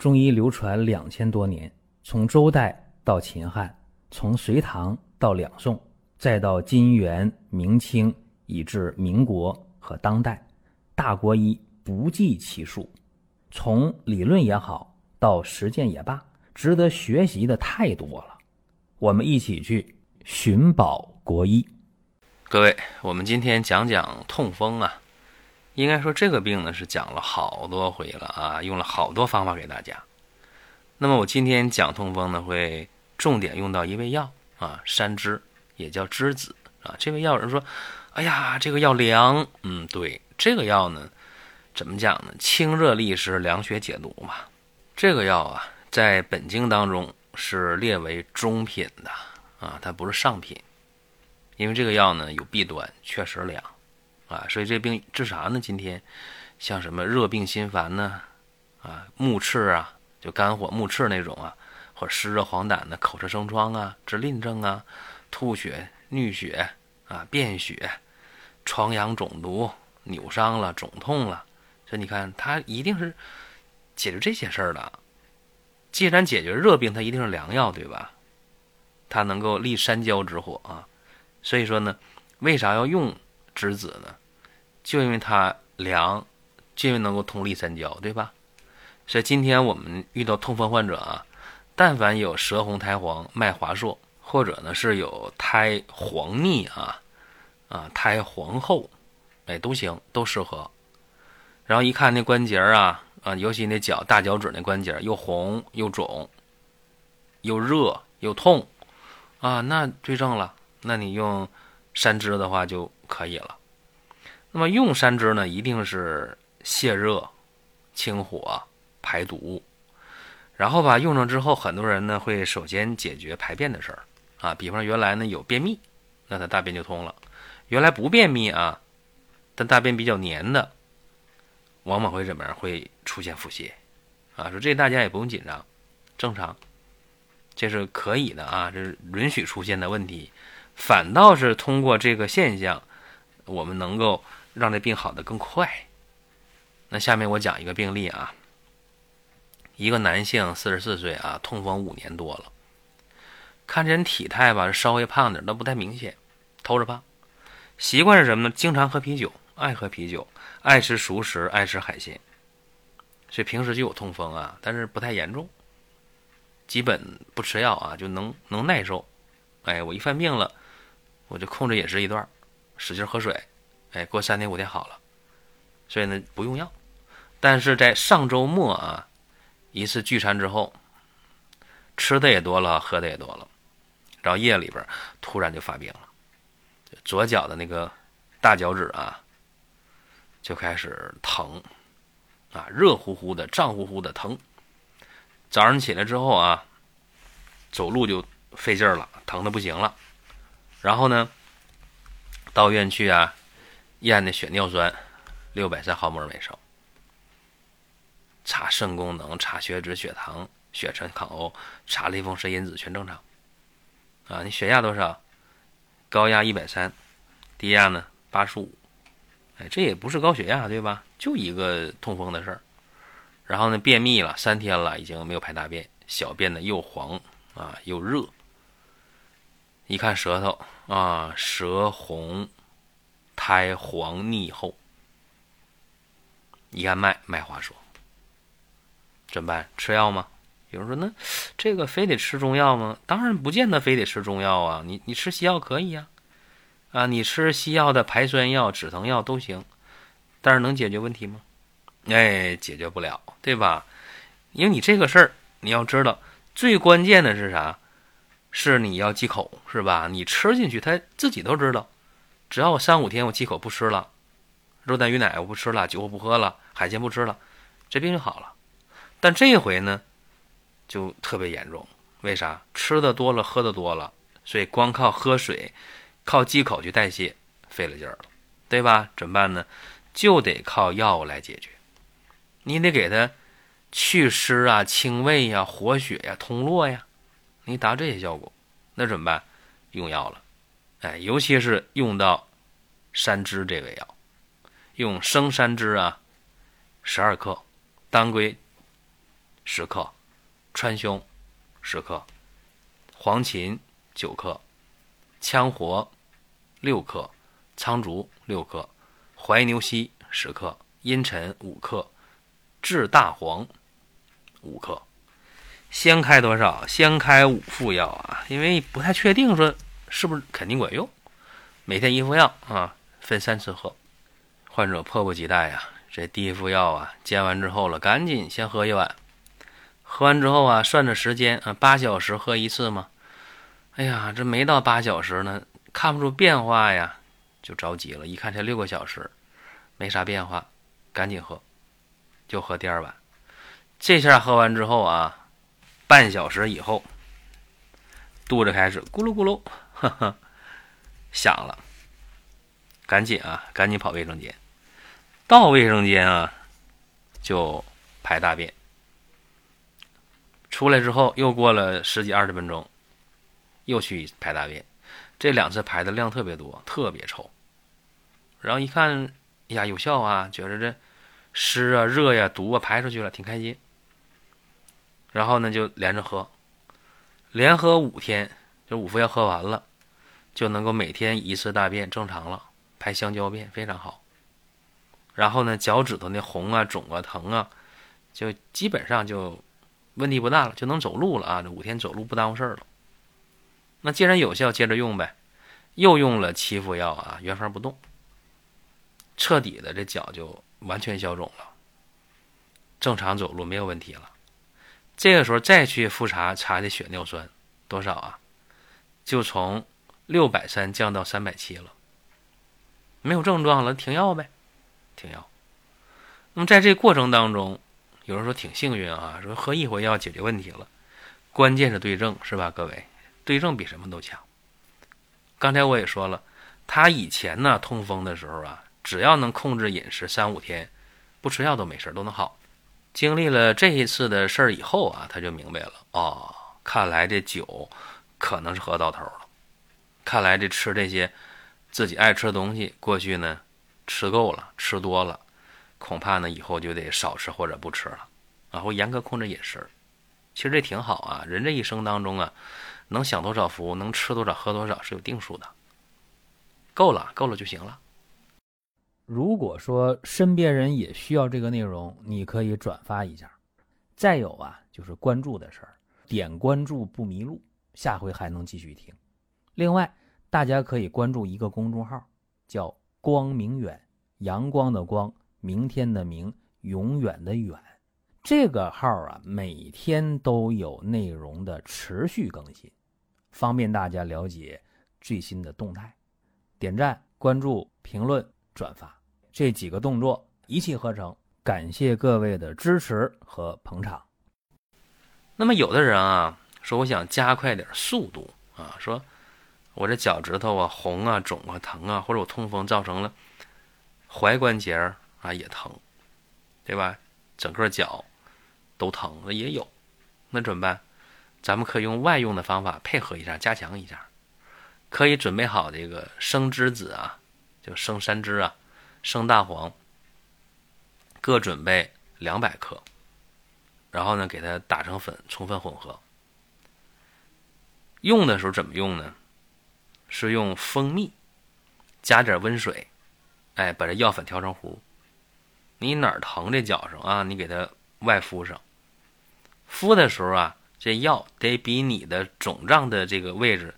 中医流传两千多年，从周代到秦汉，从隋唐到两宋，再到金元明清，以至民国和当代，大国医不计其数。从理论也好，到实践也罢，值得学习的太多了。我们一起去寻宝国医。各位，我们今天讲讲痛风啊。应该说这个病呢是讲了好多回了啊，用了好多方法给大家。那么我今天讲痛风呢，会重点用到一味药啊，山栀，也叫栀子啊。这味药人说，哎呀，这个药凉。嗯，对，这个药呢，怎么讲呢？清热利湿，凉血解毒嘛。这个药啊，在本经当中是列为中品的啊，它不是上品，因为这个药呢有弊端，确实凉。啊，所以这病治啥呢？今天像什么热病心烦呢？啊，目赤啊，就肝火目赤那种啊，或者湿热黄疸的口舌生疮啊，治淋症啊，吐血、衄血啊，便血、疮疡肿毒、扭伤了、肿痛了，所以你看，它一定是解决这些事儿的。既然解决热病，它一定是良药，对吧？它能够利山焦之火啊。所以说呢，为啥要用栀子呢？就因为它凉，就因为能够通利三焦，对吧？所以今天我们遇到痛风患者啊，但凡有舌红苔黄、脉滑数，或者呢是有苔黄腻啊，啊苔黄厚，哎都行，都适合。然后一看那关节啊，啊尤其那脚大脚趾那关节又红又肿，又热又痛，啊那对症了，那你用山栀的话就可以了。那么用山栀呢，一定是泻热、清火、排毒。然后吧，用上之后，很多人呢会首先解决排便的事儿啊。比方说原来呢有便秘，那他大便就通了；原来不便秘啊，但大便比较黏的，往往会怎么样？会出现腹泻啊。说这大家也不用紧张，正常，这是可以的啊，这是允许出现的问题。反倒是通过这个现象，我们能够。让这病好的更快。那下面我讲一个病例啊，一个男性，四十四岁啊，痛风五年多了，看这人体态吧，稍微胖点，都不太明显，偷着胖。习惯是什么呢？经常喝啤酒，爱喝啤酒，爱吃熟食，爱吃海鲜，所以平时就有痛风啊，但是不太严重，基本不吃药啊，就能能耐受。哎，我一犯病了，我就控制饮食一段，使劲喝水。哎，过三天五天好了，所以呢不用药，但是在上周末啊，一次聚餐之后，吃的也多了，喝的也多了，然后夜里边突然就发病了，左脚的那个大脚趾啊就开始疼，啊热乎乎的、胀乎乎的疼，早上起来之后啊，走路就费劲儿了，疼的不行了，然后呢到医院去啊。验的血尿酸六百三毫摩尔每升，查肾功能、查血脂、血糖、血沉、抗 O、查类风湿因子全正常。啊，你血压多少？高压一百三，低压呢八十五。哎，这也不是高血压对吧？就一个痛风的事儿。然后呢，便秘了三天了，已经没有排大便，小便呢又黄啊又热。一看舌头啊，舌红。苔黄腻厚，一按脉，脉滑数，怎么办？吃药吗？有人说，那这个非得吃中药吗？当然不见得非得吃中药啊，你你吃西药可以呀，啊，你吃西药的排酸药、止疼药都行，但是能解决问题吗？哎，解决不了，对吧？因为你这个事儿，你要知道，最关键的是啥？是你要忌口，是吧？你吃进去，他自己都知道。只要我三五天我忌口不吃了，肉蛋鱼奶我不吃了，酒我不喝了，海鲜不吃了，这病就好了。但这回呢，就特别严重。为啥？吃的多了，喝的多了，所以光靠喝水、靠忌口去代谢，费了劲儿了，对吧？怎么办呢？就得靠药物来解决。你得给他祛湿啊、清胃呀、活血呀、通络呀，你达这些效果，那怎么办？用药了。哎，尤其是用到山栀这味药，用生山栀啊，十二克，当归十克，川芎十克，黄芩九克，羌活六克，苍竹六克，怀牛膝十克，茵陈五克，炙大黄五克。先开多少？先开五副药啊，因为不太确定说是不是肯定管用。每天一副药啊，分三次喝。患者迫不及待呀，这第一副药啊，煎完之后了，赶紧先喝一碗。喝完之后啊，算着时间啊，八小时喝一次嘛。哎呀，这没到八小时呢，看不出变化呀，就着急了。一看才六个小时，没啥变化，赶紧喝，就喝第二碗。这下喝完之后啊。半小时以后，肚子开始咕噜咕噜，呵呵，响了。赶紧啊，赶紧跑卫生间。到卫生间啊，就排大便。出来之后，又过了十几二十分钟，又去排大便。这两次排的量特别多，特别臭。然后一看，呀，有效啊，觉得这湿啊、热呀、毒啊排出去了，挺开心。然后呢，就连着喝，连喝五天，就五副药喝完了，就能够每天一次大便正常了，排香蕉便非常好。然后呢，脚趾头那红啊、肿啊、疼啊，就基本上就问题不大了，就能走路了啊！这五天走路不耽误事儿了。那既然有效，接着用呗。又用了七副药啊，原封不动，彻底的这脚就完全消肿了，正常走路没有问题了。这个时候再去复查查的血尿酸多少啊？就从六百三降到三百七了。没有症状了，停药呗，停药。那么在这过程当中，有人说挺幸运啊，说喝一回药解决问题了。关键是对症是吧？各位，对症比什么都强。刚才我也说了，他以前呢痛风的时候啊，只要能控制饮食三五天，不吃药都没事，都能好。经历了这一次的事儿以后啊，他就明白了哦，看来这酒可能是喝到头了。看来这吃这些自己爱吃的东西，过去呢吃够了，吃多了，恐怕呢以后就得少吃或者不吃了，然后严格控制饮食。其实这挺好啊，人这一生当中啊，能享多少福，能吃多少喝多少是有定数的，够了，够了就行了。如果说身边人也需要这个内容，你可以转发一下。再有啊，就是关注的事儿，点关注不迷路，下回还能继续听。另外，大家可以关注一个公众号，叫“光明远”，阳光的光，明天的明，永远的远。这个号啊，每天都有内容的持续更新，方便大家了解最新的动态。点赞、关注、评论、转发。这几个动作一气呵成，感谢各位的支持和捧场。那么有的人啊说，我想加快点速度啊，说我这脚趾头啊红啊肿啊疼啊，或者我痛风造成了踝关节啊也疼，对吧？整个脚都疼，那也有，那怎么办？咱们可以用外用的方法配合一下，加强一下。可以准备好这个生栀子啊，就生山栀啊。生大黄各准备两百克，然后呢，给它打成粉，充分混合。用的时候怎么用呢？是用蜂蜜加点温水，哎，把这药粉调成糊。你哪儿疼这脚上啊？你给它外敷上。敷的时候啊，这药得比你的肿胀的这个位置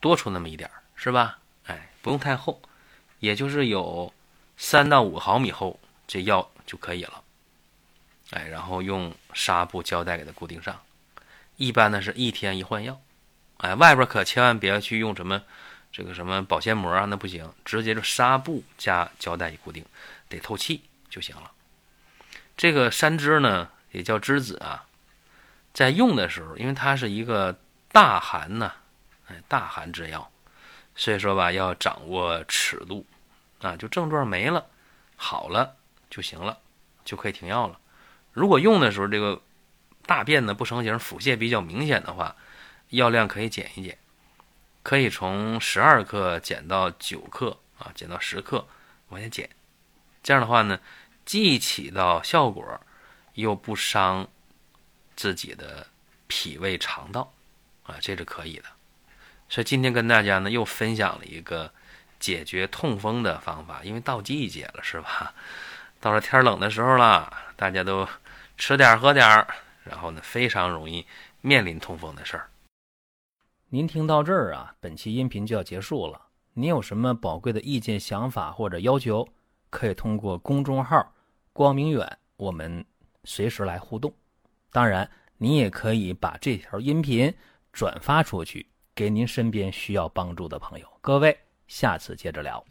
多出那么一点是吧？哎，不用太厚。也就是有三到五毫米厚，这药就可以了。哎，然后用纱布胶带给它固定上。一般呢是一天一换药。哎，外边可千万别去用什么这个什么保鲜膜啊，那不行，直接就纱布加胶带一固定，得透气就行了。这个山栀呢也叫栀子啊，在用的时候，因为它是一个大寒呢，哎，大寒之药。所以说吧，要掌握尺度，啊，就症状没了，好了就行了，就可以停药了。如果用的时候这个大便呢不成形，腹泻比较明显的话，药量可以减一减，可以从十二克减到九克啊，减到十克往下减。这样的话呢，既起到效果，又不伤自己的脾胃肠道啊，这是可以的。所以今天跟大家呢又分享了一个解决痛风的方法，因为到季节了是吧？到了天冷的时候了，大家都吃点喝点然后呢非常容易面临痛风的事儿。您听到这儿啊，本期音频就要结束了。您有什么宝贵的意见、想法或者要求，可以通过公众号“光明远”我们随时来互动。当然，您也可以把这条音频转发出去。给您身边需要帮助的朋友，各位，下次接着聊。